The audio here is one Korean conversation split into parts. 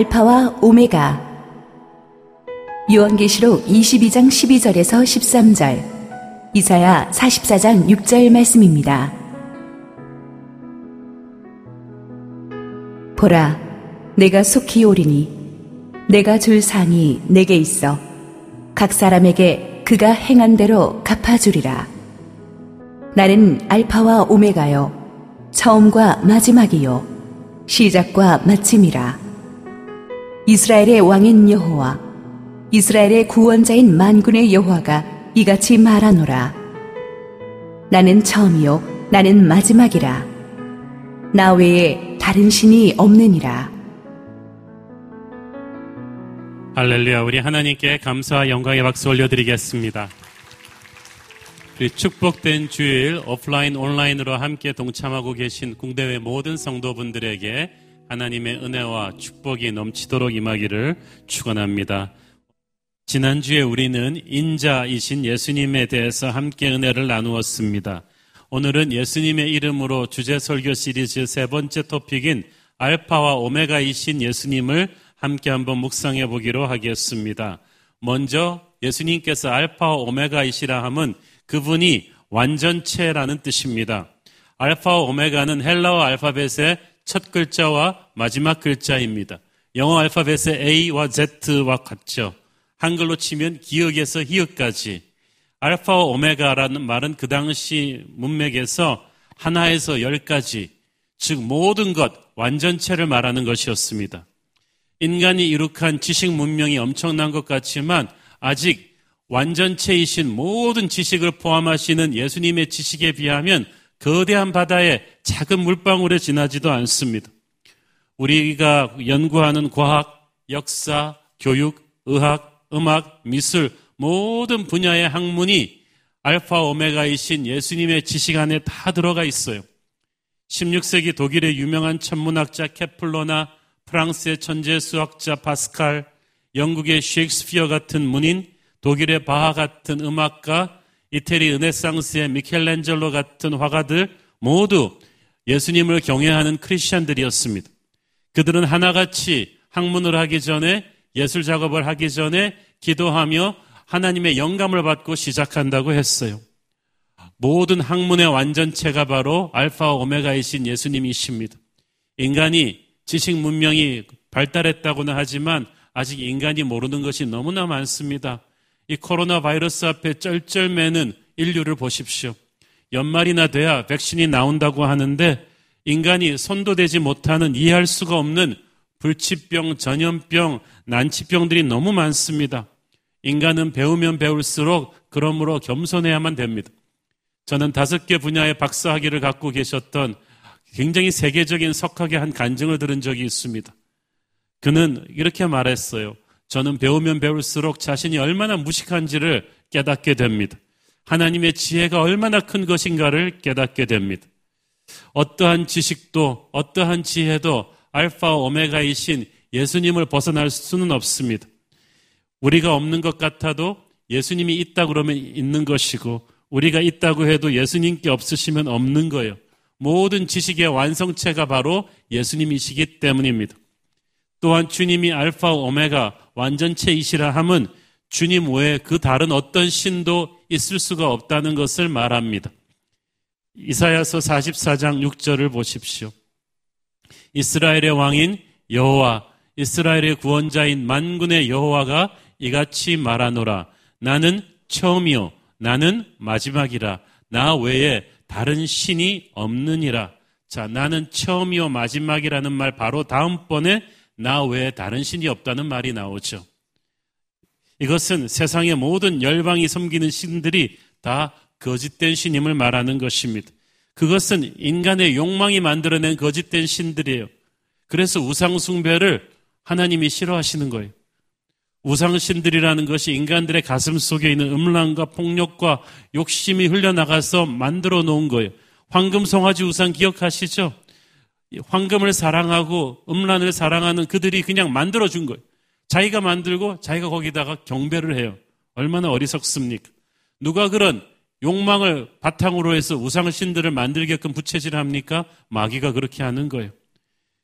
알파와 오메가 요한계시록 22장 12절에서 13절 이사야 44장 6절 말씀입니다. 보라 내가 속히 오리니 내가 줄 상이 내게 있어 각 사람에게 그가 행한 대로 갚아주리라. 나는 알파와 오메가요 처음과 마지막이요 시작과 마침이라. 이스라엘의 왕인 여호와 이스라엘의 구원자인 만군의 여호와가 이같이 말하노라. 나는 처음이요 나는 마지막이라. 나 외에 다른 신이 없느니라. 할렐루야, 우리 하나님께 감사와 영광의 박수 올려드리겠습니다. 축복된 주일 오프라인 온라인으로 함께 동참하고 계신 궁대회 모든 성도분들에게 하나님의 은혜와 축복이 넘치도록 임하기를 축원합니다. 지난주에 우리는 인자이신 예수님에 대해서 함께 은혜를 나누었습니다. 오늘은 예수님의 이름으로 주제 설교 시리즈 세 번째 토픽인 알파와 오메가이신 예수님을 함께 한번 묵상해 보기로 하겠습니다. 먼저 예수님께서 알파와 오메가이시라 함은 그분이 완전체라는 뜻입니다. 알파와 오메가는 헬라어 알파벳의 첫 글자와 마지막 글자입니다. 영어 알파벳의 A와 Z와 같죠. 한글로 치면 기역에서 희역까지 알파와 오메가라는 말은 그 당시 문맥에서 하나에서 열까지 즉 모든 것 완전체를 말하는 것이었습니다. 인간이 이룩한 지식 문명이 엄청난 것 같지만 아직 완전체이신 모든 지식을 포함하시는 예수님의 지식에 비하면 거대한 바다에 작은 물방울에 지나지도 않습니다. 우리가 연구하는 과학, 역사, 교육, 의학, 음악, 미술, 모든 분야의 학문이 알파 오메가이신 예수님의 지식 안에 다 들어가 있어요. 16세기 독일의 유명한 천문학자 케플러나 프랑스의 천재 수학자 파스칼, 영국의 셰익스피어 같은 문인, 독일의 바하 같은 음악가, 이태리 르네상스의 미켈란젤로 같은 화가들 모두 예수님을 경외하는 크리스천들이었습니다. 그들은 하나같이 학문을 하기 전에 예술 작업을 하기 전에 기도하며 하나님의 영감을 받고 시작한다고 했어요. 모든 학문의 완전체가 바로 알파 오메가이신 예수님이십니다. 인간이 지식 문명이 발달했다고는 하지만 아직 인간이 모르는 것이 너무나 많습니다. 이 코로나 바이러스 앞에 쩔쩔매는 인류를 보십시오. 연말이나 돼야 백신이 나온다고 하는데 인간이 손도 대지 못하는 이해할 수가 없는 불치병, 전염병, 난치병들이 너무 많습니다. 인간은 배우면 배울수록 그러므로 겸손해야만 됩니다. 저는 다섯 개 분야의 박사학위를 갖고 계셨던 굉장히 세계적인 석학의 한 간증을 들은 적이 있습니다. 그는 이렇게 말했어요. 저는 배우면 배울수록 자신이 얼마나 무식한지를 깨닫게 됩니다. 하나님의 지혜가 얼마나 큰 것인가를 깨닫게 됩니다. 어떠한 지식도 어떠한 지혜도 알파 오메가이신 예수님을 벗어날 수는 없습니다. 우리가 없는 것 같아도 예수님이 있다 그러면 있는 것이고 우리가 있다고 해도 예수님께 없으시면 없는 거예요. 모든 지식의 완성체가 바로 예수님이시기 때문입니다. 또한 주님이 알파 오메가 완전체이시라 함은 주님 외에 그 다른 어떤 신도 있을 수가 없다는 것을 말합니다. 이사야서 44장 6절을 보십시오. 이스라엘의 왕인 여호와 이스라엘의 구원자인 만군의 여호와가 이같이 말하노라 나는 처음이요 나는 마지막이라 나 외에 다른 신이 없느니라 자 나는 처음이요 마지막이라는 말 바로 다음번에 나 외에 다른 신이 없다는 말이 나오죠. 이것은 세상의 모든 열방이 섬기는 신들이 다 거짓된 신임을 말하는 것입니다. 그것은 인간의 욕망이 만들어낸 거짓된 신들이에요. 그래서 우상숭배를 하나님이 싫어하시는 거예요. 우상신들이라는 것이 인간들의 가슴 속에 있는 음란과 폭력과 욕심이 흘려나가서 만들어 놓은 거예요. 황금 송아지 우상 기억하시죠? 황금을 사랑하고 음란을 사랑하는 그들이 그냥 만들어 준 거예요. 자기가 만들고 자기가 거기다가 경배를 해요. 얼마나 어리석습니까? 누가 그런 욕망을 바탕으로 해서 우상신들을 만들게끔 부채질합니까? 마귀가 그렇게 하는 거예요.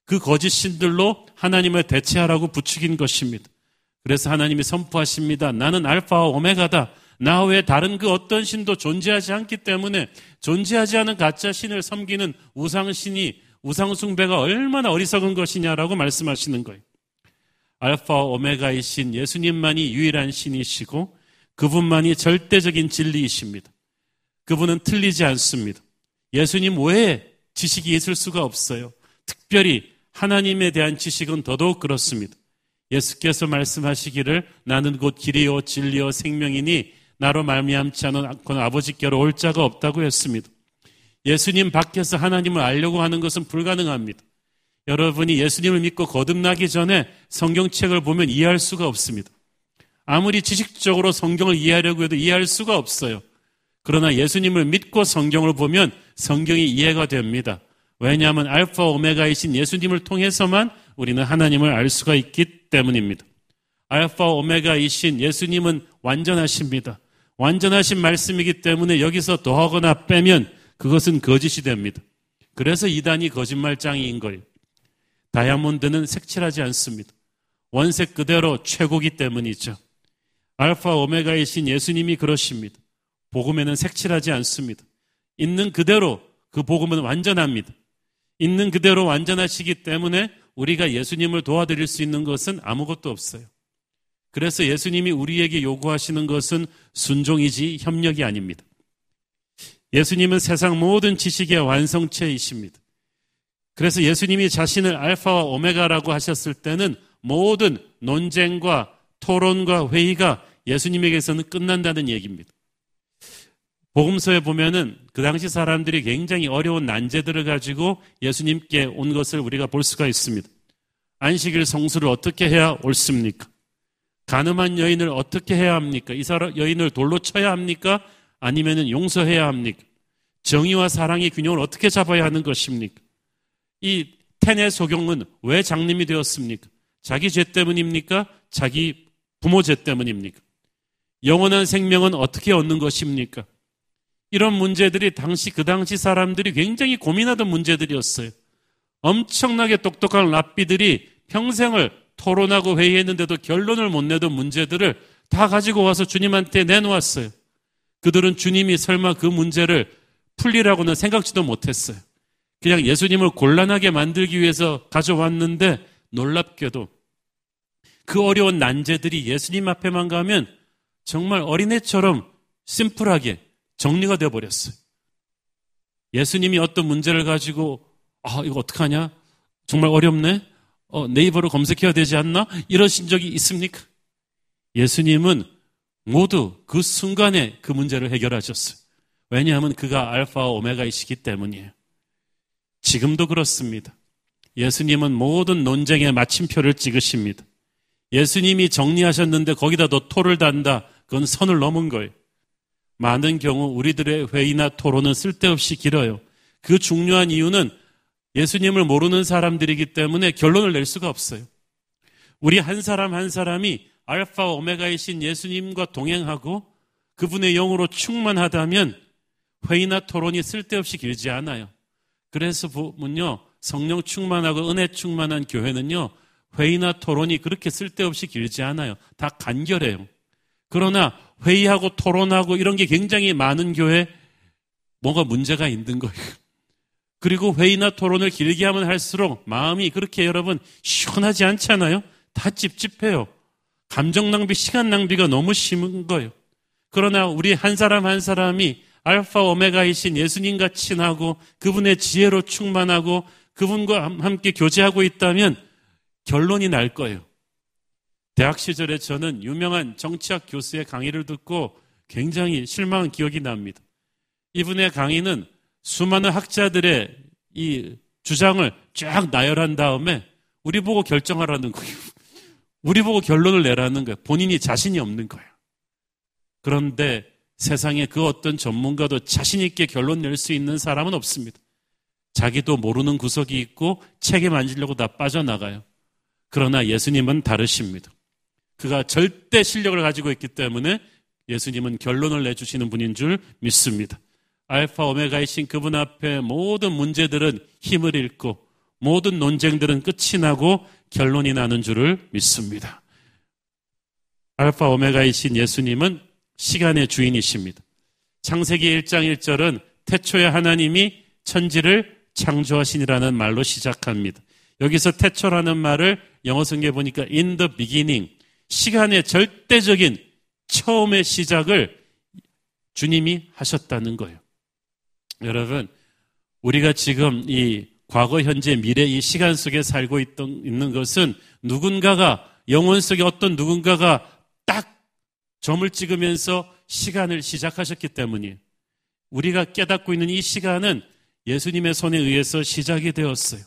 그 거짓 신들로 하나님을 대체하라고 부추긴 것입니다. 그래서 하나님이 선포하십니다. 나는 알파와 오메가다. 나 외에 다른 그 어떤 신도 존재하지 않기 때문에 존재하지 않은 가짜 신을 섬기는 우상신이 우상숭배가 얼마나 어리석은 것이냐라고 말씀하시는 거예요. 알파와 오메가의 신 예수님만이 유일한 신이시고 그분만이 절대적인 진리이십니다. 그분은 틀리지 않습니다. 예수님 외에 지식이 있을 수가 없어요. 특별히 하나님에 대한 지식은 더더욱 그렇습니다. 예수께서 말씀하시기를 나는 곧 길이요 진리요 생명이니 나로 말미암지 않고는 아버지께로 올 자가 없다고 했습니다. 예수님 밖에서 하나님을 알려고 하는 것은 불가능합니다. 여러분이 예수님을 믿고 거듭나기 전에 성경책을 보면 이해할 수가 없습니다. 아무리 지식적으로 성경을 이해하려고 해도 이해할 수가 없어요. 그러나 예수님을 믿고 성경을 보면 성경이 이해가 됩니다. 왜냐하면 알파 오메가이신 예수님을 통해서만 우리는 하나님을 알 수가 있기 때문입니다. 알파 오메가이신 예수님은 완전하십니다. 완전하신 말씀이기 때문에 여기서 더하거나 빼면 그것은 거짓이 됩니다. 그래서 이단이 거짓말장이인 거예요. 다이아몬드는 색칠하지 않습니다. 원색 그대로 최고기 때문이죠. 알파 오메가이신 예수님이 그러십니다. 복음에는 색칠하지 않습니다. 있는 그대로 그 복음은 완전합니다. 있는 그대로 완전하시기 때문에 우리가 예수님을 도와드릴 수 있는 것은 아무것도 없어요. 그래서 예수님이 우리에게 요구하시는 것은 순종이지 협력이 아닙니다. 예수님은 세상 모든 지식의 완성체이십니다. 그래서 예수님이 자신을 알파와 오메가라고 하셨을 때는 모든 논쟁과 토론과 회의가 예수님에게서는 끝난다는 얘기입니다. 복음서에 보면은 그 당시 사람들이 굉장히 어려운 난제들을 가지고 예수님께 온 것을 우리가 볼 수가 있습니다. 안식일 성수를 어떻게 해야 옳습니까? 가늠한 여인을 어떻게 해야 합니까? 이 사람 여인을 돌로 쳐야 합니까? 아니면은 용서해야 합니까? 정의와 사랑의 균형을 어떻게 잡아야 하는 것입니까? 이 텐의 소경은 왜 장님이 되었습니까? 자기 죄 때문입니까? 자기 부모 죄 때문입니까? 영원한 생명은 어떻게 얻는 것입니까? 이런 문제들이 당시 그 당시 사람들이 굉장히 고민하던 문제들이었어요. 엄청나게 똑똑한 랍비들이 평생을 토론하고 회의했는데도 결론을 못 내던 문제들을 다 가지고 와서 주님한테 내놓았어요. 그들은 주님이 설마 그 문제를 풀리라고는 생각지도 못했어요. 그냥 예수님을 곤란하게 만들기 위해서 가져왔는데 놀랍게도 그 어려운 난제들이 예수님 앞에만 가면 정말 어린애처럼 심플하게 정리가 되어 버렸어요. 예수님이 어떤 문제를 가지고 아 이거 어떡하냐? 정말 어렵네. 어, 네이버로 검색해야 되지 않나? 이러신 적이 있습니까? 예수님은 모두 그 순간에 그 문제를 해결하셨어요. 왜냐하면 그가 알파와 오메가이시기 때문이에요. 지금도 그렇습니다. 예수님은 모든 논쟁의 마침표를 찍으십니다. 예수님이 정리하셨는데 거기다 너 토를 단다. 그건 선을 넘은 거예요. 많은 경우 우리들의 회의나 토론은 쓸데없이 길어요. 그 중요한 이유는 예수님을 모르는 사람들이기 때문에 결론을 낼 수가 없어요. 우리 한 사람 한 사람이 알파 오메가이신 예수님과 동행하고 그분의 영으로 충만하다면 회의나 토론이 쓸데없이 길지 않아요. 그래서 보면요, 성령 충만하고 은혜 충만한 교회는요, 회의나 토론이 그렇게 쓸데없이 길지 않아요. 다 간결해요. 그러나 회의하고 토론하고 이런 게 굉장히 많은 교회 뭐가 문제가 있는 거예요. 그리고 회의나 토론을 길게 하면 할수록 마음이 그렇게 여러분 시원하지 않잖아요. 다 찝찝해요. 감정 낭비, 시간 낭비가 너무 심한 거예요. 그러나 우리 한 사람 한 사람이 알파 오메가이신 예수님과 친하고 그분의 지혜로 충만하고 그분과 함께 교제하고 있다면 결론이 날 거예요. 대학 시절에 저는 유명한 정치학 교수의 강의를 듣고 굉장히 실망한 기억이 납니다. 이분의 강의는 수많은 학자들의 이 주장을 쫙 나열한 다음에 우리 보고 결정하라는 거예요. 우리 보고 결론을 내라는 거예요. 본인이 자신이 없는 거예요. 그런데 세상에 그 어떤 전문가도 자신있게 결론 낼 수 있는 사람은 없습니다. 자기도 모르는 구석이 있고 책에 만지려고 다 빠져나가요. 그러나 예수님은 다르십니다. 그가 절대 실력을 가지고 있기 때문에 예수님은 결론을 내주시는 분인 줄 믿습니다. 알파 오메가이신 그분 앞에 모든 문제들은 힘을 잃고 모든 논쟁들은 끝이 나고 결론이 나는 줄을 믿습니다. 알파 오메가이신 예수님은 시간의 주인이십니다. 창세기 1장 1절은 태초에 하나님이 천지를 창조하시니라는 말로 시작합니다. 여기서 태초라는 말을 영어 성경에 보니까 in the beginning, 시간의 절대적인 처음의 시작을 주님이 하셨다는 거예요. 여러분, 우리가 지금 이 과거, 현재, 미래 이 시간 속에 살고 있던, 있는 것은 누군가가 영혼 속에 어떤 누군가가 딱 점을 찍으면서 시간을 시작하셨기 때문이에요. 우리가 깨닫고 있는 이 시간은 예수님의 손에 의해서 시작이 되었어요.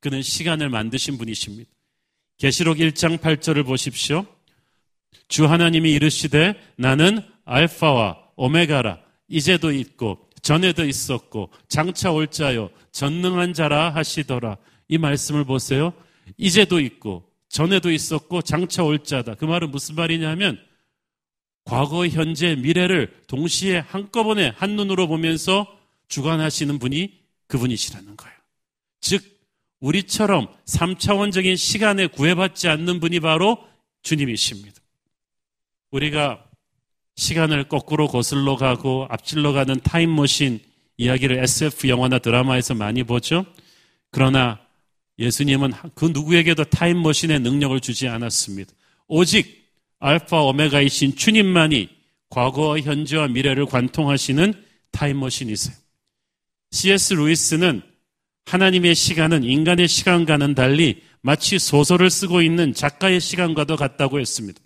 그는 시간을 만드신 분이십니다. 계시록 1장 8절을 보십시오. 주 하나님이 이르시되 나는 알파와 오메가라 이제도 있고 전에도 있었고 장차 올 자요 전능한 자라 하시더라. 이 말씀을 보세요. 이제도 있고 전에도 있었고 장차 올 자다. 그 말은 무슨 말이냐면 과거, 현재, 미래를 동시에 한꺼번에 한눈으로 보면서 주관하시는 분이 그분이시라는 거예요. 즉, 우리처럼 3차원적인 시간에 구애받지 않는 분이 바로 주님이십니다. 우리가 시간을 거꾸로 거슬러 가고 앞질러 가는 타임머신 이야기를 SF 영화나 드라마에서 많이 보죠. 그러나 예수님은 그 누구에게도 타임머신의 능력을 주지 않았습니다. 오직 알파 오메가이신 주님만이 과거, 현재와 미래를 관통하시는 타임머신이세요. C.S. 루이스는 하나님의 시간은 인간의 시간과는 달리 마치 소설을 쓰고 있는 작가의 시간과도 같다고 했습니다.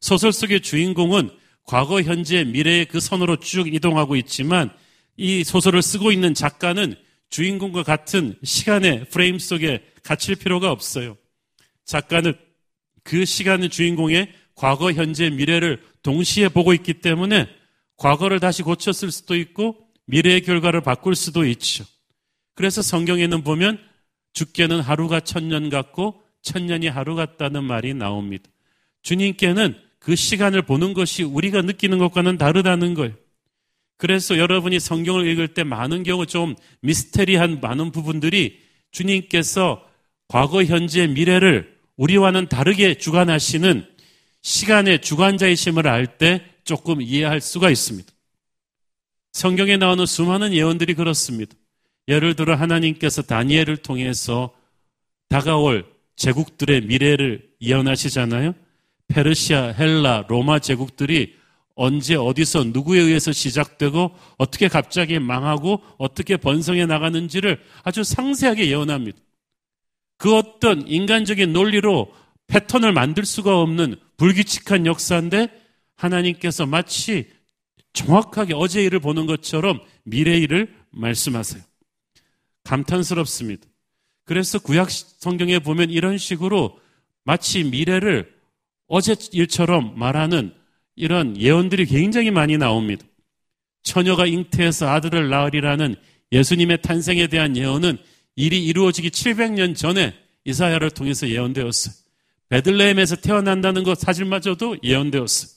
소설 속의 주인공은 과거, 현재, 미래의 그 선으로 쭉 이동하고 있지만 이 소설을 쓰고 있는 작가는 주인공과 같은 시간의 프레임 속에 갇힐 필요가 없어요. 작가는 그 시간의 주인공의 과거, 현재, 미래를 동시에 보고 있기 때문에 과거를 다시 고쳤을 수도 있고 미래의 결과를 바꿀 수도 있죠. 그래서 성경에는 보면 죽게는 하루가 천년 같고 천년이 하루 같다는 말이 나옵니다. 주님께는 그 시간을 보는 것이 우리가 느끼는 것과는 다르다는 거예요. 그래서 여러분이 성경을 읽을 때 많은 경우 좀 미스테리한 많은 부분들이 주님께서 과거, 현재, 미래를 우리와는 다르게 주관하시는 시간의 주관자이심을 알 때 조금 이해할 수가 있습니다. 성경에 나오는 수많은 예언들이 그렇습니다. 예를 들어 하나님께서 다니엘을 통해서 다가올 제국들의 미래를 예언하시잖아요. 페르시아, 헬라, 로마 제국들이 언제 어디서 누구에 의해서 시작되고 어떻게 갑자기 망하고 어떻게 번성해 나가는지를 아주 상세하게 예언합니다. 그 어떤 인간적인 논리로 패턴을 만들 수가 없는 불규칙한 역사인데 하나님께서 마치 정확하게 어제 일을 보는 것처럼 미래 일을 말씀하세요. 감탄스럽습니다. 그래서 구약 성경에 보면 이런 식으로 마치 미래를 어제 일처럼 말하는 이런 예언들이 굉장히 많이 나옵니다. 처녀가 잉태해서 아들을 낳으리라는 예수님의 탄생에 대한 예언은 일이 이루어지기 700년 전에 이사야를 통해서 예언되었어요. 베들레헴에서 태어난다는 것 사실마저도 예언되었어요.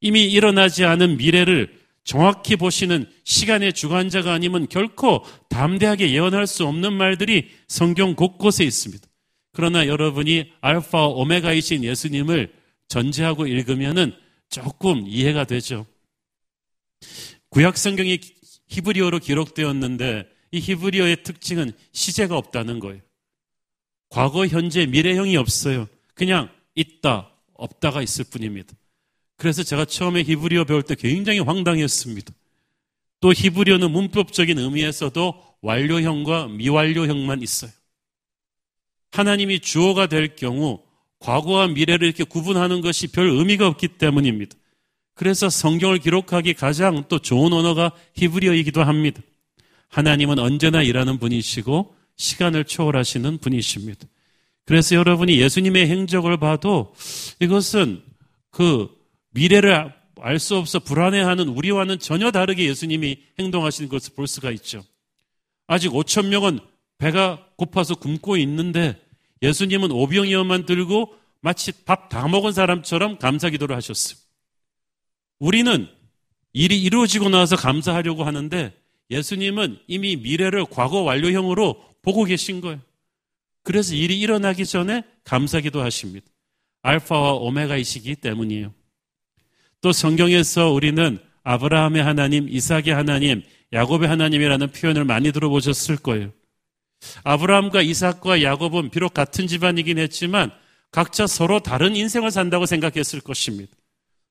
이미 일어나지 않은 미래를 정확히 보시는 시간의 주관자가 아니면 결코 담대하게 예언할 수 없는 말들이 성경 곳곳에 있습니다. 그러나 여러분이 알파 오메가이신 예수님을 전제하고 읽으면은 조금 이해가 되죠. 구약 성경이 히브리어로 기록되었는데 이 히브리어의 특징은 시제가 없다는 거예요. 과거, 현재, 미래형이 없어요. 그냥 있다, 없다가 있을 뿐입니다. 그래서 제가 처음에 히브리어 배울 때 굉장히 황당했습니다. 또 히브리어는 문법적인 의미에서도 완료형과 미완료형만 있어요. 하나님이 주어가 될 경우 과거와 미래를 이렇게 구분하는 것이 별 의미가 없기 때문입니다. 그래서 성경을 기록하기 가장 또 좋은 언어가 히브리어이기도 합니다. 하나님은 언제나 일하는 분이시고 시간을 초월하시는 분이십니다. 그래서 여러분이 예수님의 행적을 봐도 이것은 그 미래를 알 수 없어 불안해하는 우리와는 전혀 다르게 예수님이 행동하시는 것을 볼 수가 있죠. 아직 5천 명은 배가 고파서 굶고 있는데 예수님은 오병이어만 들고 마치 밥 다 먹은 사람처럼 감사 기도를 하셨어요. 우리는 일이 이루어지고 나서 감사하려고 하는데 예수님은 이미 미래를 과거 완료형으로 보고 계신 거예요. 그래서 일이 일어나기 전에 감사기도 하십니다. 알파와 오메가이시기 때문이에요. 또 성경에서 우리는 아브라함의 하나님, 이삭의 하나님, 야곱의 하나님이라는 표현을 많이 들어보셨을 거예요. 아브라함과 이삭과 야곱은 비록 같은 집안이긴 했지만 각자 서로 다른 인생을 산다고 생각했을 것입니다.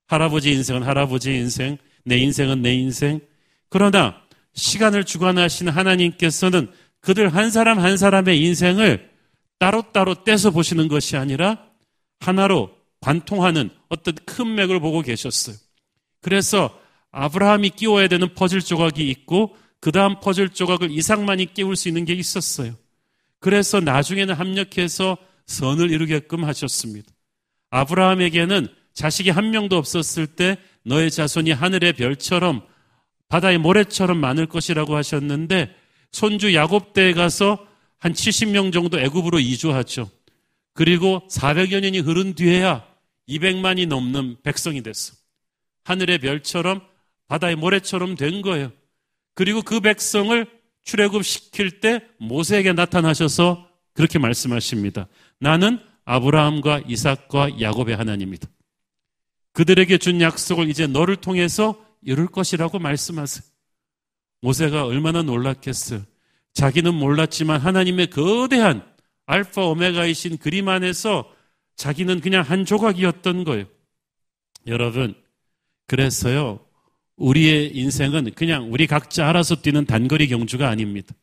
할아버지 인생은 할아버지 인생, 내 인생은 내 인생. 그러나 시간을 주관하시는 하나님께서는 그들 한 사람 한 사람의 인생을 따로따로 떼서 보시는 것이 아니라 하나로 관통하는 어떤 큰 맥을 보고 계셨어요. 그래서 아브라함이 끼워야 되는 퍼즐 조각이 있고 그 다음 퍼즐 조각을 이상만이 끼울 수 있는 게 있었어요. 그래서 나중에는 합력해서 선을 이루게끔 하셨습니다. 아브라함에게는 자식이 한 명도 없었을 때 너의 자손이 하늘의 별처럼 바다의 모래처럼 많을 것이라고 하셨는데 손주 야곱 때에 가서 한 70명 정도 애굽으로 이주하죠. 그리고 400여 년이 흐른 뒤에야 200만이 넘는 백성이 됐어. 하늘의 별처럼 바다의 모래처럼 된 거예요. 그리고 그 백성을 출애굽 시킬 때 모세에게 나타나셔서 그렇게 말씀하십니다. 나는 아브라함과 이삭과 야곱의 하나님이다. 그들에게 준 약속을 이제 너를 통해서 이룰 것이라고 말씀하세요. 모세가 얼마나 놀랐겠어요. 자기는 몰랐지만 하나님의 거대한 알파 오메가이신 그림 안에서 자기는 그냥 한 조각이었던 거예요. 여러분, 그래서요, 우리의 인생은 그냥 우리 각자 알아서 뛰는 단거리 경주가 아닙니다.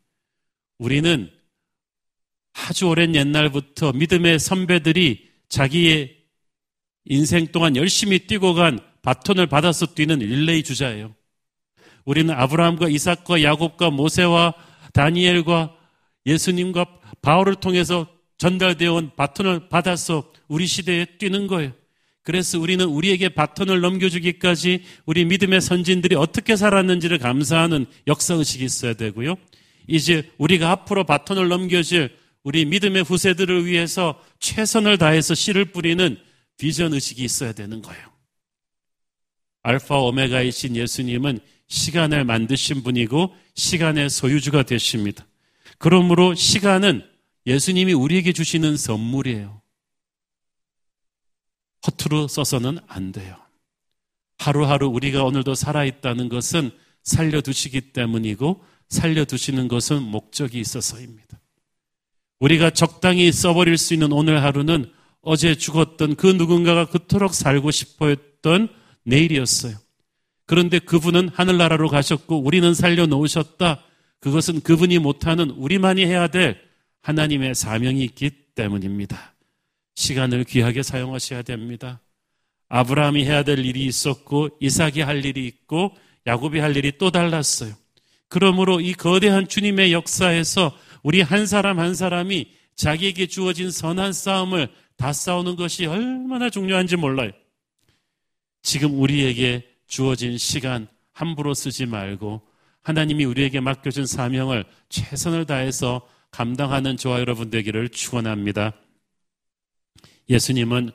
우리는 아주 오랜 옛날부터 믿음의 선배들이 자기의 인생 동안 열심히 뛰고 간 바톤을 받아서 뛰는 릴레이 주자예요. 우리는 아브라함과 이삭과 야곱과 모세와 다니엘과 예수님과 바울을 통해서 전달되어 온 바톤을 받아서 우리 시대에 뛰는 거예요. 그래서 우리는 우리에게 바톤을 넘겨주기까지 우리 믿음의 선진들이 어떻게 살았는지를 감사하는 역사의식이 있어야 되고요. 이제 우리가 앞으로 바톤을 넘겨줄 우리 믿음의 후세들을 위해서 최선을 다해서 씨를 뿌리는 비전 의식이 있어야 되는 거예요. 알파 오메가이신 예수님은 시간을 만드신 분이고 시간의 소유주가 되십니다. 그러므로 시간은 예수님이 우리에게 주시는 선물이에요. 허투루 써서는 안 돼요. 하루하루 우리가 오늘도 살아있다는 것은 살려두시기 때문이고 살려두시는 것은 목적이 있어서입니다. 우리가 적당히 써버릴 수 있는 오늘 하루는 어제 죽었던 그 누군가가 그토록 살고 싶어 했던 내일이었어요. 그런데 그분은 하늘나라로 가셨고 우리는 살려놓으셨다. 그것은 그분이 못하는 우리만이 해야 될 하나님의 사명이 있기 때문입니다. 시간을 귀하게 사용하셔야 됩니다. 아브라함이 해야 될 일이 있었고 이삭이 할 일이 있고 야곱이 할 일이 또 달랐어요. 그러므로 이 거대한 주님의 역사에서 우리 한 사람 한 사람이 자기에게 주어진 선한 싸움을 다 싸우는 것이 얼마나 중요한지 몰라요. 지금 우리에게 주어진 시간 함부로 쓰지 말고 하나님이 우리에게 맡겨준 사명을 최선을 다해서 감당하는 저와 여러분 되기를 축원합니다. 예수님은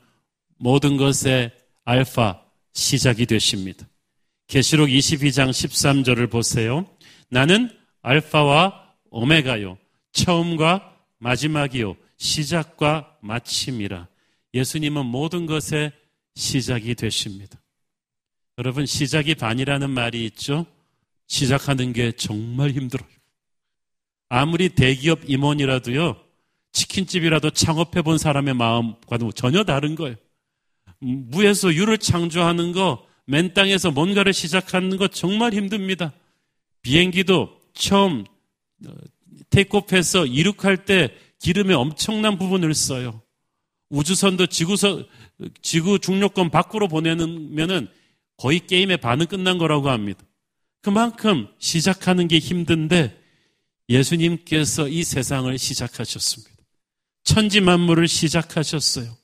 모든 것의 알파 시작이 되십니다. 계시록 22장 13절을 보세요. 나는 알파와 오메가요. 처음과 마지막이요. 시작과 마침이라. 예수님은 모든 것의 시작이 되십니다. 여러분, 시작이 반이라는 말이 있죠? 시작하는 게 정말 힘들어요. 아무리 대기업 임원이라도요, 치킨집이라도 창업해 본 사람의 마음과도 전혀 다른 거예요. 무에서 유를 창조하는 거, 맨 땅에서 뭔가를 시작하는 거 정말 힘듭니다. 비행기도 처음 어, 테이크오프해서 이륙할 때 기름에 엄청난 부분을 써요. 우주선도 지구선, 지구 중력권 밖으로 보내면은 거의 게임의 반은 끝난 거라고 합니다. 그만큼 시작하는 게 힘든데 예수님께서 이 세상을 시작하셨습니다. 천지 만물을 시작하셨어요.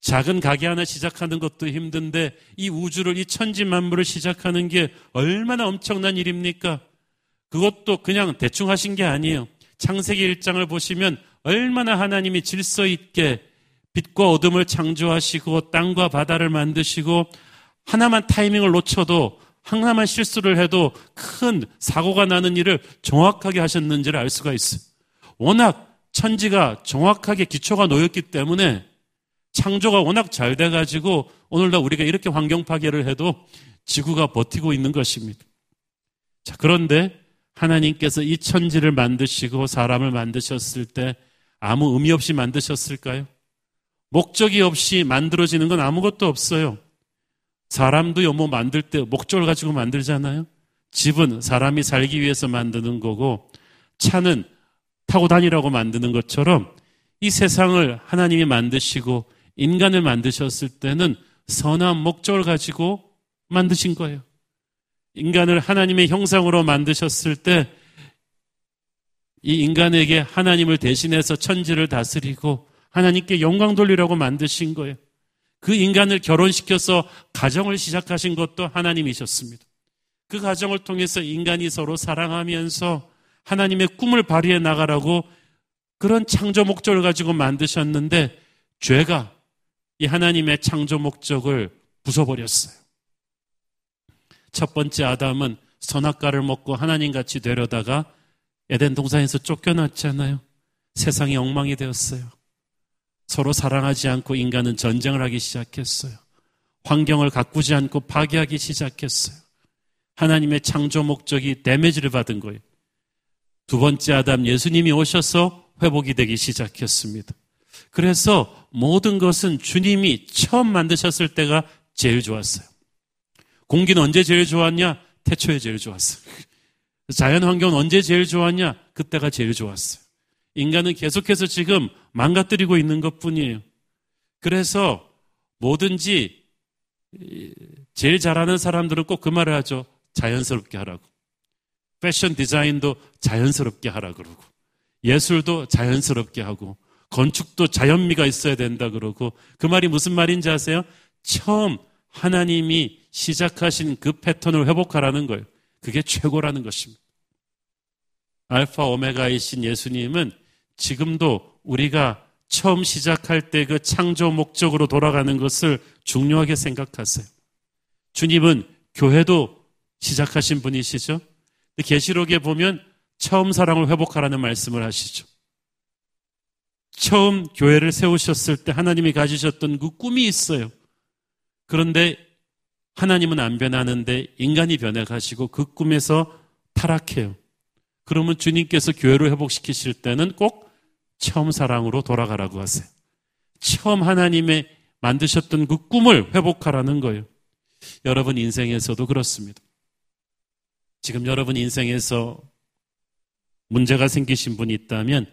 작은 가게 하나 시작하는 것도 힘든데 이 우주를 이 천지 만물을 시작하는 게 얼마나 엄청난 일입니까? 그것도 그냥 대충 하신 게 아니에요. 창세기 1장을 보시면 얼마나 하나님이 질서 있게 빛과 어둠을 창조하시고 땅과 바다를 만드시고 하나만 타이밍을 놓쳐도 하나만 실수를 해도 큰 사고가 나는 일을 정확하게 하셨는지를 알 수가 있어요. 워낙 천지가 정확하게 기초가 놓였기 때문에 창조가 워낙 잘 돼가지고 오늘날 우리가 이렇게 환경 파괴를 해도 지구가 버티고 있는 것입니다. 자, 그런데 하나님께서 이 천지를 만드시고 사람을 만드셨을 때 아무 의미 없이 만드셨을까요? 목적이 없이 만들어지는 건 아무것도 없어요. 사람도요, 뭐 만들 때 목적을 가지고 만들잖아요. 집은 사람이 살기 위해서 만드는 거고, 차는 타고 다니라고 만드는 것처럼 이 세상을 하나님이 만드시고 인간을 만드셨을 때는 선한 목적을 가지고 만드신 거예요. 인간을 하나님의 형상으로 만드셨을 때 이 인간에게 하나님을 대신해서 천지를 다스리고 하나님께 영광 돌리라고 만드신 거예요. 그 인간을 결혼시켜서 가정을 시작하신 것도 하나님이셨습니다. 그 가정을 통해서 인간이 서로 사랑하면서 하나님의 꿈을 발휘해 나가라고 그런 창조 목적을 가지고 만드셨는데 죄가 이 하나님의 창조 목적을 부숴버렸어요. 첫 번째 아담은 선악과를 먹고 하나님 같이 되려다가 에덴 동산에서 쫓겨났잖아요. 세상이 엉망이 되었어요. 서로 사랑하지 않고 인간은 전쟁을 하기 시작했어요. 환경을 가꾸지 않고 파괴하기 시작했어요. 하나님의 창조 목적이 데미지를 받은 거예요. 두 번째 아담 예수님이 오셔서 회복이 되기 시작했습니다. 그래서 모든 것은 주님이 처음 만드셨을 때가 제일 좋았어요. 공기는 언제 제일 좋았냐? 태초에 제일 좋았어요. 자연 환경은 언제 제일 좋았냐? 그때가 제일 좋았어요. 인간은 계속해서 지금 망가뜨리고 있는 것 뿐이에요. 그래서 뭐든지 제일 잘하는 사람들은 꼭 그 말을 하죠. 자연스럽게 하라고. 패션 디자인도 자연스럽게 하라 그러고 예술도 자연스럽게 하고 건축도 자연미가 있어야 된다 그러고 그 말이 무슨 말인지 아세요? 처음 하나님이 시작하신 그 패턴을 회복하라는 거예요. 그게 최고라는 것입니다. 알파 오메가이신 예수님은 지금도 우리가 처음 시작할 때 그 창조 목적으로 돌아가는 것을 중요하게 생각하세요. 주님은 교회도 시작하신 분이시죠? 계시록에 보면 처음 사랑을 회복하라는 말씀을 하시죠. 처음 교회를 세우셨을 때 하나님이 가지셨던 그 꿈이 있어요. 그런데 하나님은 안 변하는데 인간이 변해가시고 그 꿈에서 타락해요. 그러면 주님께서 교회를 회복시키실 때는 꼭 처음 사랑으로 돌아가라고 하세요. 처음 하나님의 만드셨던 그 꿈을 회복하라는 거예요. 여러분 인생에서도 그렇습니다. 지금 여러분 인생에서 문제가 생기신 분이 있다면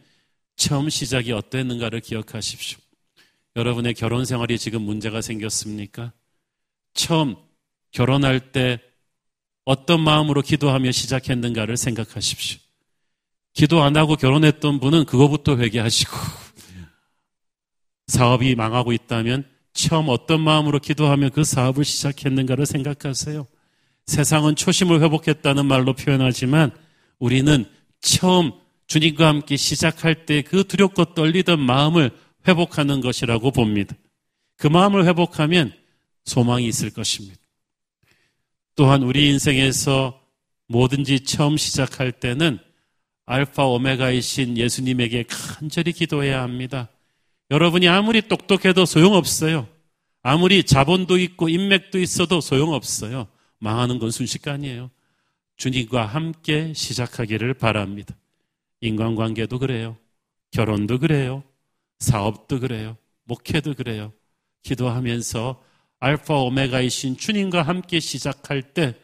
처음 시작이 어땠는가를 기억하십시오. 여러분의 결혼 생활이 지금 문제가 생겼습니까? 처음 결혼할 때 어떤 마음으로 기도하며 시작했는가를 생각하십시오. 기도 안 하고 결혼했던 분은 그거부터 회개하시고 사업이 망하고 있다면 처음 어떤 마음으로 기도하며 그 사업을 시작했는가를 생각하세요. 세상은 초심을 회복했다는 말로 표현하지만 우리는 처음 주님과 함께 시작할 때 그 두렵고 떨리던 마음을 회복하는 것이라고 봅니다. 그 마음을 회복하면 소망이 있을 것입니다. 또한 우리 인생에서 뭐든지 처음 시작할 때는 알파 오메가이신 예수님에게 간절히 기도해야 합니다. 여러분이 아무리 똑똑해도 소용없어요. 아무리 자본도 있고 인맥도 있어도 소용없어요. 망하는 건 순식간이에요. 주님과 함께 시작하기를 바랍니다. 인간관계도 그래요. 결혼도 그래요. 사업도 그래요. 목회도 그래요. 기도하면서 알파 오메가이신 주님과 함께 시작할 때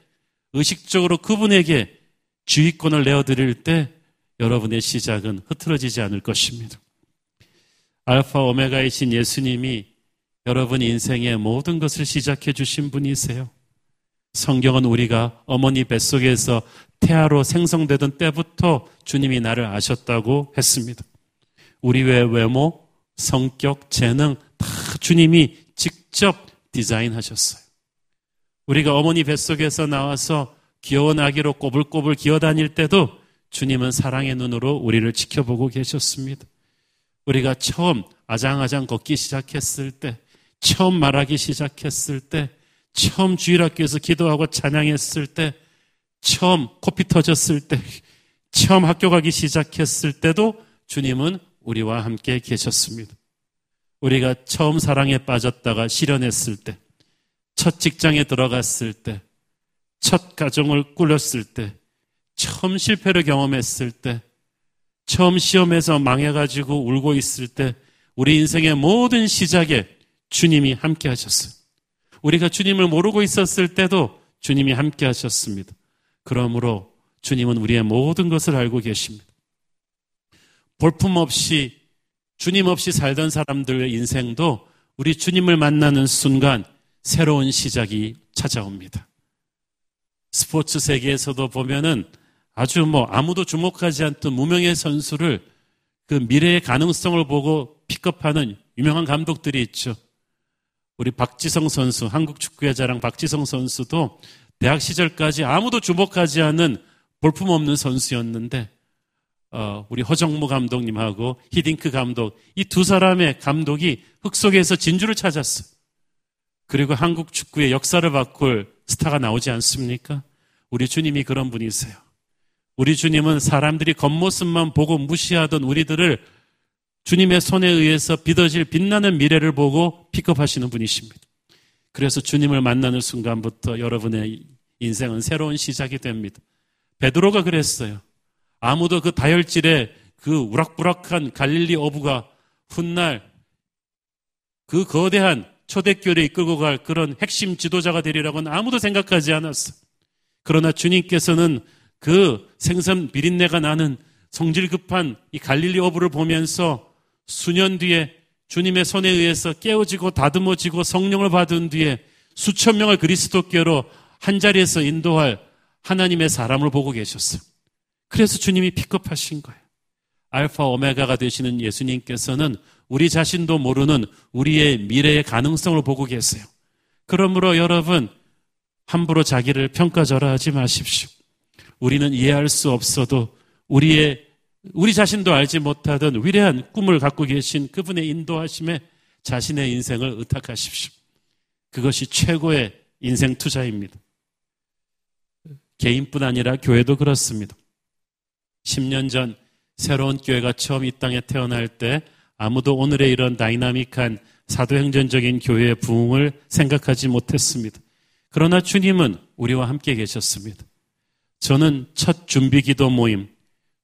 의식적으로 그분에게 주의권을 내어드릴 때 여러분의 시작은 흐트러지지 않을 것입니다. 알파 오메가이신 예수님이 여러분 인생의 모든 것을 시작해 주신 분이세요. 성경은 우리가 어머니 뱃속에서 태아로 생성되던 때부터 주님이 나를 아셨다고 했습니다. 우리 외 외모, 성격, 재능 다 주님이 직접 디자인하셨어요. 우리가 어머니 뱃속에서 나와서 귀여운 아기로 꼬불꼬불 기어다닐 때도 주님은 사랑의 눈으로 우리를 지켜보고 계셨습니다. 우리가 처음 아장아장 걷기 시작했을 때, 처음 말하기 시작했을 때, 처음 주일학교에서 기도하고 찬양했을 때, 처음 코피 터졌을 때, 처음 학교 가기 시작했을 때도 주님은 우리와 함께 계셨습니다. 우리가 처음 사랑에 빠졌다가 실현했을 때, 첫 직장에 들어갔을 때, 첫 가정을 꾸렸을 때, 처음 실패를 경험했을 때, 처음 시험에서 망해가지고 울고 있을 때, 우리 인생의 모든 시작에 주님이 함께 하셨어요. 우리가 주님을 모르고 있었을 때도 주님이 함께 하셨습니다. 그러므로 주님은 우리의 모든 것을 알고 계십니다. 볼품 없이 주님 없이 살던 사람들의 인생도 우리 주님을 만나는 순간 새로운 시작이 찾아옵니다. 스포츠 세계에서도 보면은 아주 뭐 아무도 주목하지 않던 무명의 선수를 그 미래의 가능성을 보고 픽업하는 유명한 감독들이 있죠. 우리 박지성 선수, 한국 축구의 자랑 박지성 선수도 대학 시절까지 아무도 주목하지 않은 볼품없는 선수였는데 어, 우리 허정무 감독님하고 히딩크 감독 이 두 사람의 감독이 흙 속에서 진주를 찾았어. 그리고 한국 축구의 역사를 바꿀 스타가 나오지 않습니까? 우리 주님이 그런 분이세요. 우리 주님은 사람들이 겉모습만 보고 무시하던 우리들을 주님의 손에 의해서 빚어질 빛나는 미래를 보고 픽업하시는 분이십니다. 그래서 주님을 만나는 순간부터 여러분의 인생은 새로운 시작이 됩니다. 베드로가 그랬어요. 아무도 그 다혈질의 그 우락부락한 갈릴리 어부가 훗날 그 거대한 초대교회를 이끌고 갈 그런 핵심 지도자가 되리라고는 아무도 생각하지 않았어. 그러나 주님께서는 그 생선 비린내가 나는 성질 급한 이 갈릴리 어부를 보면서 수년 뒤에 주님의 손에 의해서 깨어지고 다듬어지고 성령을 받은 뒤에 수천 명을 그리스도께로 한 자리에서 인도할 하나님의 사람을 보고 계셨어요. 그래서 주님이 픽업하신 거예요. 알파 오메가가 되시는 예수님께서는 우리 자신도 모르는 우리의 미래의 가능성을 보고 계세요. 그러므로 여러분, 함부로 자기를 평가절하하지 마십시오. 우리는 이해할 수 없어도 우리의, 우리 자신도 알지 못하던 위대한 꿈을 갖고 계신 그분의 인도하심에 자신의 인생을 의탁하십시오. 그것이 최고의 인생 투자입니다. 개인뿐 아니라 교회도 그렇습니다. 10년 전 새로운 교회가 처음 이 땅에 태어날 때 아무도 오늘의 이런 dynamic한 사도행전적인 교회의 부흥을 생각하지 못했습니다. 그러나 주님은 우리와 함께 계셨습니다. 저는 첫 준비 기도 모임,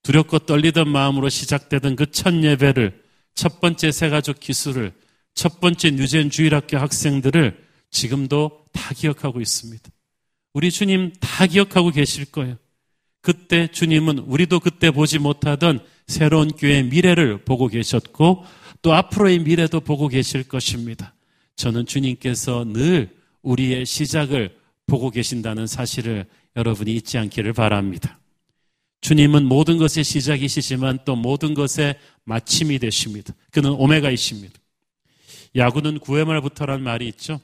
두렵고 떨리던 마음으로 시작되던 그 첫 예배를, 첫 번째 세가족 기술을, 첫 번째 뉴젠 주일학교 학생들을 지금도 다 기억하고 있습니다. 우리 주님 다 기억하고 계실 거예요. 그때 주님은 우리도 그때 보지 못하던 새로운 교회의 미래를 보고 계셨고 또 앞으로의 미래도 보고 계실 것입니다. 저는 주님께서 늘 우리의 시작을 보고 계신다는 사실을 여러분이 잊지 않기를 바랍니다. 주님은 모든 것의 시작이시지만 또 모든 것의 마침이 되십니다. 그는 오메가이십니다. 야구는 9회 말부터란 말이 있죠.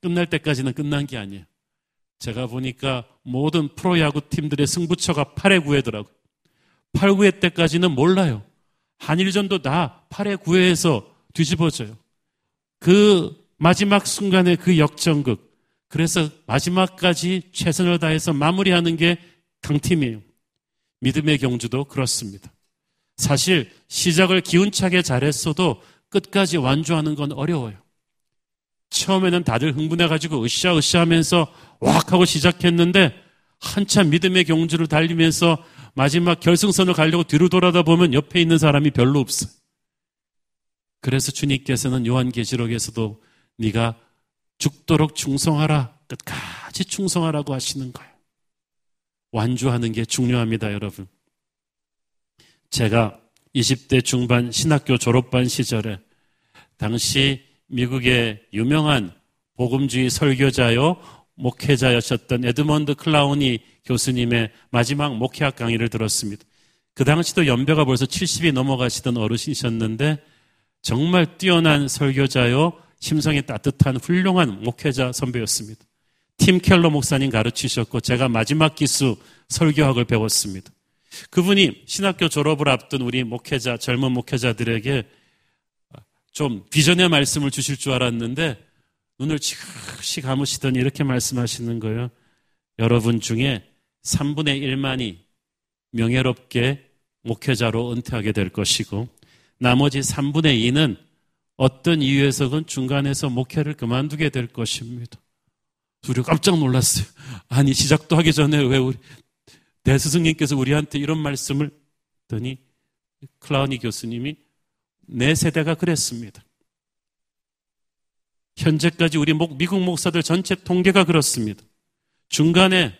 끝날 때까지는 끝난 게 아니에요. 제가 보니까 모든 프로야구 팀들의 승부처가 8회 9회더라고요. 8, 9회 때까지는 몰라요. 한일전도 다 8회 9회에서 뒤집어져요. 그 마지막 순간의 그 역전극. 그래서 마지막까지 최선을 다해서 마무리하는 게 강팀이에요. 믿음의 경주도 그렇습니다. 사실 시작을 기운차게 잘했어도 끝까지 완주하는 건 어려워요. 처음에는 다들 흥분해가지고 으쌰으쌰 하면서 왁 하고 시작했는데 한참 믿음의 경주를 달리면서 마지막 결승선을 가려고 뒤로 돌아다 보면 옆에 있는 사람이 별로 없어. 그래서 주님께서는 요한계시록에서도 네가 죽도록 충성하라 끝까지 충성하라고 하시는 거예요. 완주하는 게 중요합니다, 여러분. 제가 20대 중반 신학교 졸업반 시절에 당시 미국의 유명한 복음주의 설교자요, 목회자였었던 에드먼드 클라우니 교수님의 마지막 목회학 강의를 들었습니다. 그 당시도 연배가 벌써 70이 넘어가시던 어르신이셨는데 정말 뛰어난 설교자요, 심성이 따뜻한 훌륭한 목회자 선배였습니다. 팀 켈러 목사님 가르치셨고 제가 마지막 기수 설교학을 배웠습니다. 그분이 신학교 졸업을 앞둔 우리 목회자, 젊은 목회자들에게 좀 비전의 말씀을 주실 줄 알았는데 눈을 지그시 감으시더니 이렇게 말씀하시는 거예요. 여러분 중에 3분의 1만이 명예롭게 목회자로 은퇴하게 될 것이고 나머지 3분의 2는 어떤 이유에서건 중간에서 목회를 그만두게 될 것입니다. 우리 깜짝 놀랐어요. 아니 시작도 하기 전에 왜 우리 대스승님께서 우리한테 이런 말씀을 했더니 클라우니 교수님이 내 세대가 그랬습니다. 현재까지 우리 미국 목사들 전체 통계가 그렇습니다. 중간에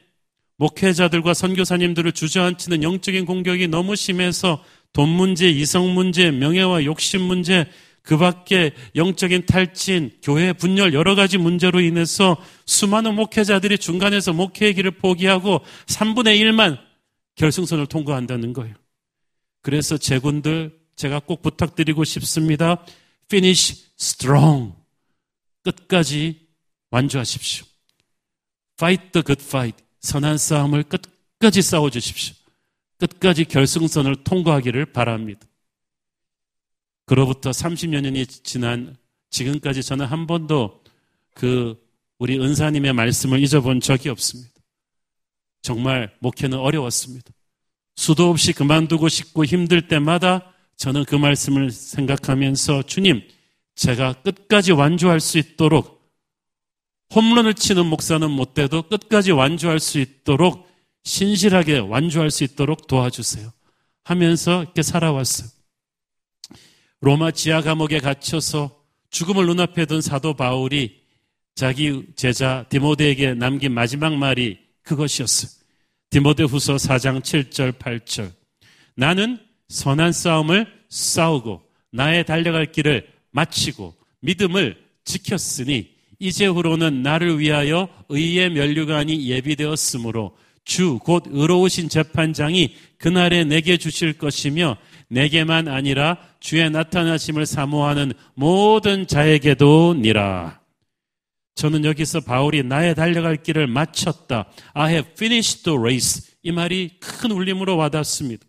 목회자들과 선교사님들을 주저앉히는 영적인 공격이 너무 심해서 돈 문제, 이성 문제, 명예와 욕심 문제, 그 밖에 영적인 탈진, 교회 분열 여러 가지 문제로 인해서 수많은 목회자들이 중간에서 목회의 길을 포기하고 3분의 1만 결승선을 통과한다는 거예요. 그래서 제군들 제가 꼭 부탁드리고 싶습니다. Finish strong. 끝까지 완주하십시오. Fight the good fight. 선한 싸움을 끝까지 싸워 주십시오. 끝까지 결승선을 통과하기를 바랍니다. 그로부터 30여 년이 지난 지금까지 저는 한 번도 그 우리 은사님의 말씀을 잊어본 적이 없습니다. 정말 목회는 어려웠습니다. 수도 없이 그만두고 싶고 힘들 때마다 저는 그 말씀을 생각하면서 주님, 제가 끝까지 완주할 수 있도록 홈런을 치는 목사는 못 돼도 끝까지 완주할 수 있도록 신실하게 완주할 수 있도록 도와주세요. 하면서 이렇게 살아왔어요. 로마 지하 감옥에 갇혀서 죽음을 눈앞에 둔 사도 바울이 자기 제자 디모데에게 남긴 마지막 말이 그것이었어요. 디모데 후서 4장 7절 8절. 나는 선한 싸움을 싸우고 나의 달려갈 길을 마치고 믿음을 지켰으니 이제후로는 나를 위하여 의의 면류관이 예비되었으므로 주 곧 의로우신 재판장이 그날에 내게 주실 것이며 내게만 아니라 주의 나타나심을 사모하는 모든 자에게도 니라. 저는 여기서 바울이 나의 달려갈 길을 마쳤다. I have finished the race. 이 말이 큰 울림으로 와닿습니다.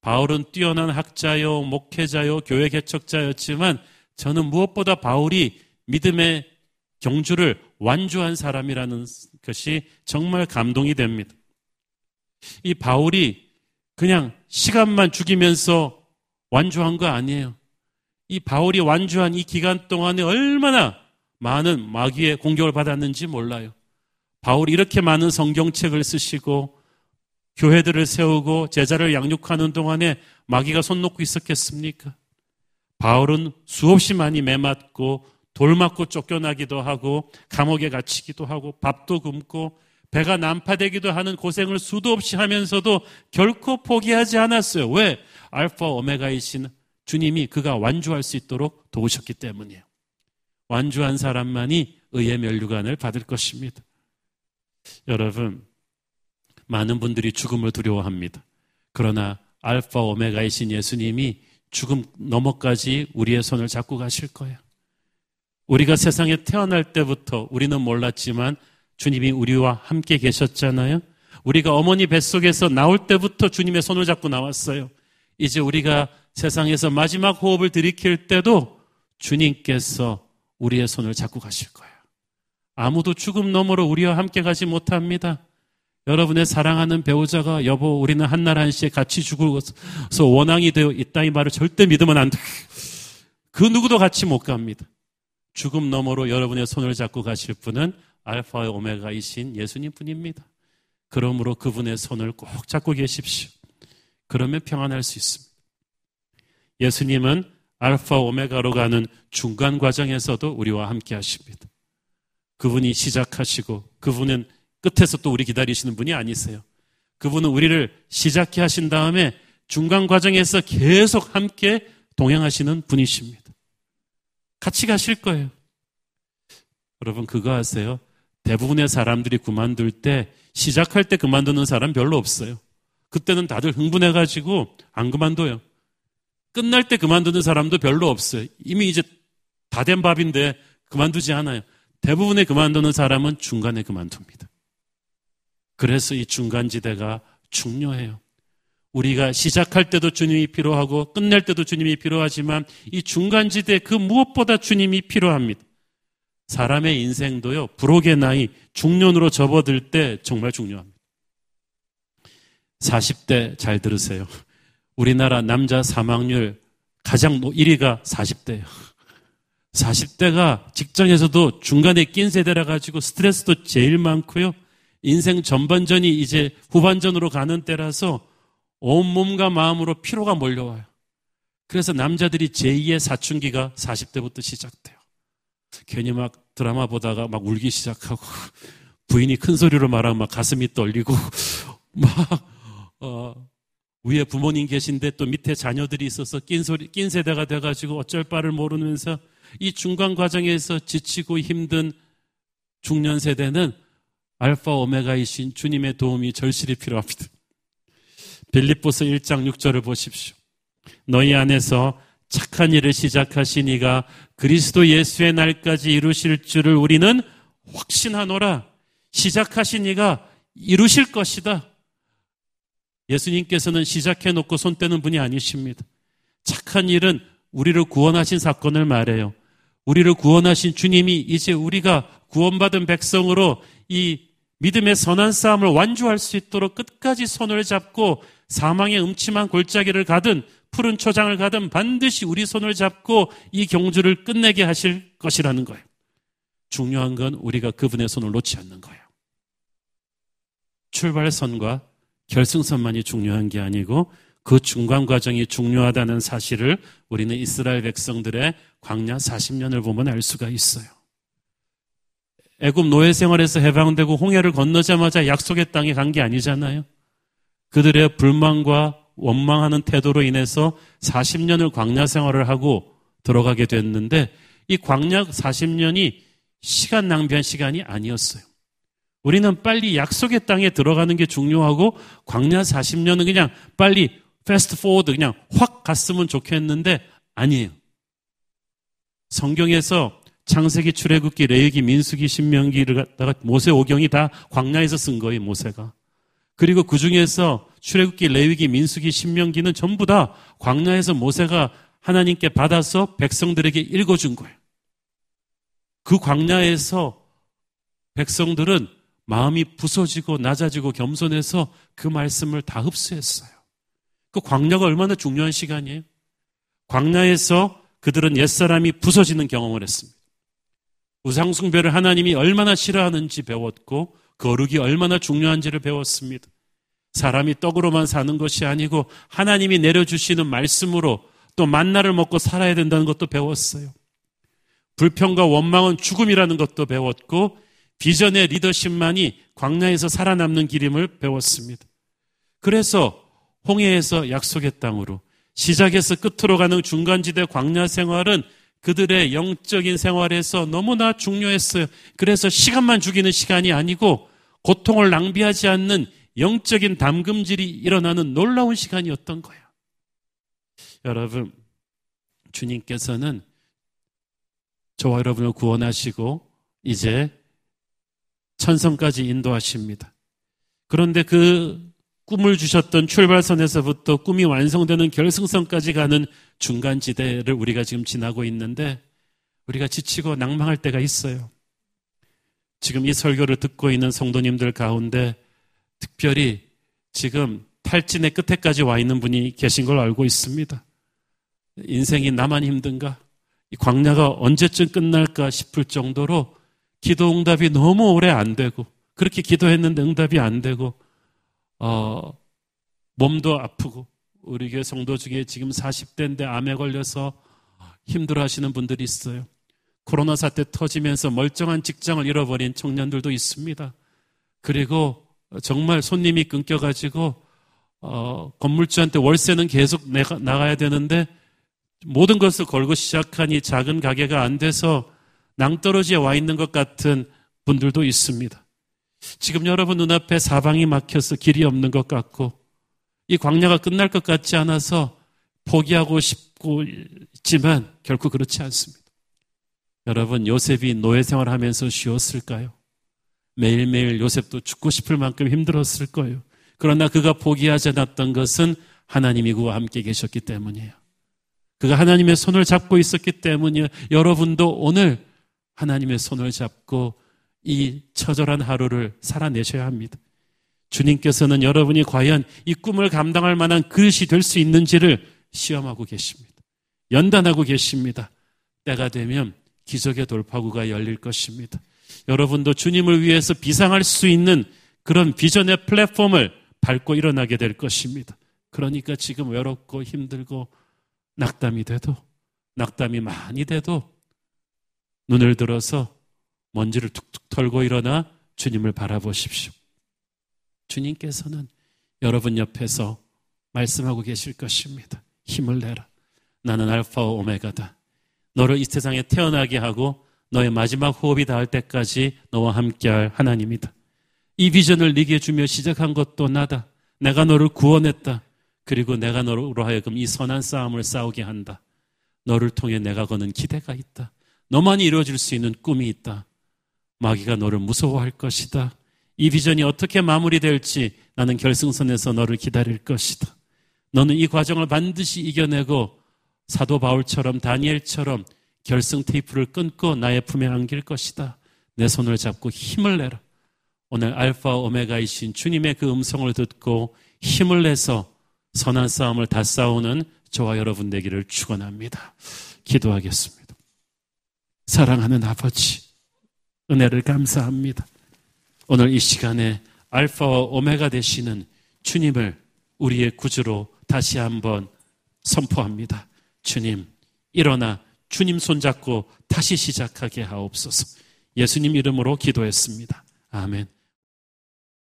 바울은 뛰어난 학자요, 목회자요, 교회 개척자였지만 저는 무엇보다 바울이 믿음의 경주를 완주한 사람이라는 것이 정말 감동이 됩니다. 이 바울이 그냥 시간만 죽이면서 완주한 거 아니에요. 이 바울이 완주한 이 기간 동안에 얼마나 많은 마귀의 공격을 받았는지 몰라요. 바울이 이렇게 많은 성경책을 쓰시고 교회들을 세우고 제자를 양육하는 동안에 마귀가 손 놓고 있었겠습니까? 바울은 수없이 많이 매맞고 돌 맞고 쫓겨나기도 하고 감옥에 갇히기도 하고 밥도 굶고 배가 난파되기도 하는 고생을 수도 없이 하면서도 결코 포기하지 않았어요. 왜? 알파 오메가이신 주님이 그가 완주할 수 있도록 도우셨기 때문이에요. 완주한 사람만이 의의 멸류관을 받을 것입니다. 여러분, 많은 분들이 죽음을 두려워합니다. 그러나 알파 오메가이신 예수님이 죽음 너머까지 우리의 손을 잡고 가실 거예요. 우리가 세상에 태어날 때부터 우리는 몰랐지만 주님이 우리와 함께 계셨잖아요. 우리가 어머니 뱃속에서 나올 때부터 주님의 손을 잡고 나왔어요. 이제 우리가 세상에서 마지막 호흡을 들이킬 때도 주님께서 우리의 손을 잡고 가실 거예요. 아무도 죽음 너머로 우리와 함께 가지 못합니다. 여러분의 사랑하는 배우자가 여보 우리는 한날 한시에 같이 죽어서 원앙이 되어 있다 이 말을 절대 믿으면 안 돼. 그 누구도 같이 못 갑니다. 죽음 너머로 여러분의 손을 잡고 가실 분은 알파와 오메가이신 예수님 뿐입니다. 그러므로 그분의 손을 꼭 잡고 계십시오. 그러면 평안할 수 있습니다. 예수님은 알파 오메가로 가는 중간 과정에서도 우리와 함께 하십니다. 그분이 시작하시고 그분은 끝에서 또 우리 기다리시는 분이 아니세요. 그분은 우리를 시작해 하신 다음에 중간 과정에서 계속 함께 동행하시는 분이십니다. 같이 가실 거예요. 여러분 그거 아세요? 대부분의 사람들이 그만둘 때 시작할 때 그만두는 사람 별로 없어요. 그때는 다들 흥분해가지고 안 그만둬요. 끝날 때 그만두는 사람도 별로 없어요. 이미 이제 다 된 밥인데 그만두지 않아요. 대부분의 그만두는 사람은 중간에 그만둡니다. 그래서 이 중간지대가 중요해요. 우리가 시작할 때도 주님이 필요하고 끝낼 때도 주님이 필요하지만 이 중간지대 그 무엇보다 주님이 필요합니다. 사람의 인생도요, 부록의 나이, 중년으로 접어들 때 정말 중요합니다. 40대 잘 들으세요. 우리나라 남자 사망률 가장 1위가 40대예요. 40대가 직장에서도 중간에 낀 세대라 가지고 스트레스도 제일 많고요. 인생 전반전이 이제 후반전으로 가는 때라서 온 몸과 마음으로 피로가 몰려와요. 그래서 남자들이 제2의 사춘기가 40대부터 시작돼요. 괜히 막 드라마 보다가 막 울기 시작하고 부인이 큰 소리로 말하면 막 가슴이 떨리고 막 어, 위에 부모님 계신데 또 밑에 자녀들이 있어서 낀 소리 낀 세대가 돼가지고 어쩔 바를 모르면서 이 중간 과정에서 지치고 힘든 중년 세대는 알파 오메가이신 주님의 도움이 절실히 필요합니다. 빌립보서 1장 6절을 보십시오. 너희 안에서 착한 일을 시작하신 이가 그리스도 예수의 날까지 이루실 줄을 우리는 확신하노라. 시작하신 이가 이루실 것이다. 예수님께서는 시작해 놓고 손 떼는 분이 아니십니다. 착한 일은 우리를 구원하신 사건을 말해요. 우리를 구원하신 주님이 이제 우리가 구원받은 백성으로 이 믿음의 선한 싸움을 완주할 수 있도록 끝까지 손을 잡고 사망의 음침한 골짜기를 가든 푸른 초장을 가든 반드시 우리 손을 잡고 이 경주를 끝내게 하실 것이라는 거예요. 중요한 건 우리가 그분의 손을 놓지 않는 거예요. 출발선과 결승선만이 중요한 게 아니고 그 중간 과정이 중요하다는 사실을 우리는 이스라엘 백성들의 광야 40년을 보면 알 수가 있어요. 애굽 노예 생활에서 해방되고 홍해를 건너자마자 약속의 땅에 간 게 아니잖아요. 그들의 불만과 원망하는 태도로 인해서 40년을 광야 생활을 하고 들어가게 됐는데 이 광야 40년이 시간 낭비한 시간이 아니었어요. 우리는 빨리 약속의 땅에 들어가는 게 중요하고 광야 40년은 그냥 빨리 fast forward 그냥 확 갔으면 좋겠는데 아니에요. 성경에서 창세기, 출애굽기, 레위기, 민수기, 신명기를 갖다가 모세 오경이 다 광야에서 쓴 거예요, 모세가. 그리고 그 중에서 출애굽기, 레위기, 민수기, 신명기는 전부 다 광야에서 모세가 하나님께 받아서 백성들에게 읽어준 거예요. 그 광야에서 백성들은 마음이 부서지고 낮아지고 겸손해서 그 말씀을 다 흡수했어요. 그 광야가 얼마나 중요한 시간이에요? 광야에서 그들은 옛사람이 부서지는 경험을 했습니다. 우상숭배를 하나님이 얼마나 싫어하는지 배웠고 거룩이 얼마나 중요한지를 배웠습니다. 사람이 떡으로만 사는 것이 아니고 하나님이 내려주시는 말씀으로 또 만나를 먹고 살아야 된다는 것도 배웠어요. 불평과 원망은 죽음이라는 것도 배웠고 비전의 리더십만이 광야에서 살아남는 길임을 배웠습니다. 그래서 홍해에서 약속의 땅으로 시작에서 끝으로 가는 중간지대 광야 생활은 그들의 영적인 생활에서 너무나 중요했어요. 그래서 시간만 죽이는 시간이 아니고 고통을 낭비하지 않는 영적인 담금질이 일어나는 놀라운 시간이었던 거예요. 여러분, 주님께서는 저와 여러분을 구원하시고 이제 천성까지 인도하십니다. 그런데 그 꿈을 주셨던 출발선에서부터 꿈이 완성되는 결승선까지 가는 중간지대를 우리가 지금 지나고 있는데 우리가 지치고 낭망할 때가 있어요. 지금 이 설교를 듣고 있는 성도님들 가운데 특별히 지금 탈진의 끝에까지 와 있는 분이 계신 걸 알고 있습니다. 인생이 나만 힘든가? 이 광야가 언제쯤 끝날까 싶을 정도로 기도 응답이 너무 오래 안 되고 그렇게 기도했는데 응답이 안 되고 어, 몸도 아프고 우리 교회 성도 중에 지금 40대인데 암에 걸려서 힘들어 하시는 분들이 있어요. 코로나 사태 터지면서 멀쩡한 직장을 잃어버린 청년들도 있습니다. 그리고 정말 손님이 끊겨가지고 어, 건물주한테 월세는 계속 내가, 나가야 되는데 모든 것을 걸고 시작한 이 작은 가게가 안 돼서 낭떠러지에 와 있는 것 같은 분들도 있습니다. 지금 여러분 눈앞에 사방이 막혀서 길이 없는 것 같고 이 광야가 끝날 것 같지 않아서 포기하고 싶고 있지만 결코 그렇지 않습니다. 여러분 요셉이 노예 생활하면서 쉬었을까요? 매일매일 요셉도 죽고 싶을 만큼 힘들었을 거예요. 그러나 그가 포기하지 않았던 것은 하나님이 그와 함께 계셨기 때문이에요. 그가 하나님의 손을 잡고 있었기 때문이에요. 여러분도 오늘 하나님의 손을 잡고 이 처절한 하루를 살아내셔야 합니다. 주님께서는 여러분이 과연 이 꿈을 감당할 만한 그릇이 될 수 있는지를 시험하고 계십니다. 연단하고 계십니다. 때가 되면 기적의 돌파구가 열릴 것입니다. 여러분도 주님을 위해서 비상할 수 있는 그런 비전의 플랫폼을 밟고 일어나게 될 것입니다. 그러니까 지금 외롭고 힘들고 낙담이 돼도 낙담이 많이 돼도 눈을 들어서 먼지를 툭툭 털고 일어나 주님을 바라보십시오. 주님께서는 여러분 옆에서 말씀하고 계실 것입니다. 힘을 내라. 나는 알파와 오메가다. 너를 이 세상에 태어나게 하고 너의 마지막 호흡이 닿을 때까지 너와 함께할 하나님이다. 이 비전을 네게 주며 시작한 것도 나다. 내가 너를 구원했다. 그리고 내가 너로 하여금 이 선한 싸움을 싸우게 한다. 너를 통해 내가 거는 기대가 있다. 너만이 이루어질 수 있는 꿈이 있다. 마귀가 너를 무서워할 것이다. 이 비전이 어떻게 마무리될지 나는 결승선에서 너를 기다릴 것이다. 너는 이 과정을 반드시 이겨내고 사도 바울처럼 다니엘처럼 결승 테이프를 끊고 나의 품에 안길 것이다. 내 손을 잡고 힘을 내라. 오늘 알파 오메가이신 주님의 그 음성을 듣고 힘을 내서 선한 싸움을 다 싸우는 저와 여러분 되기를 축원합니다. 기도하겠습니다. 사랑하는 아버지, 은혜를 감사합니다. 오늘 이 시간에 알파와 오메가 되시는 주님을 우리의 구주로 다시 한번 선포합니다. 주님, 일어나 주님 손잡고 다시 시작하게 하옵소서. 예수님 이름으로 기도했습니다. 아멘.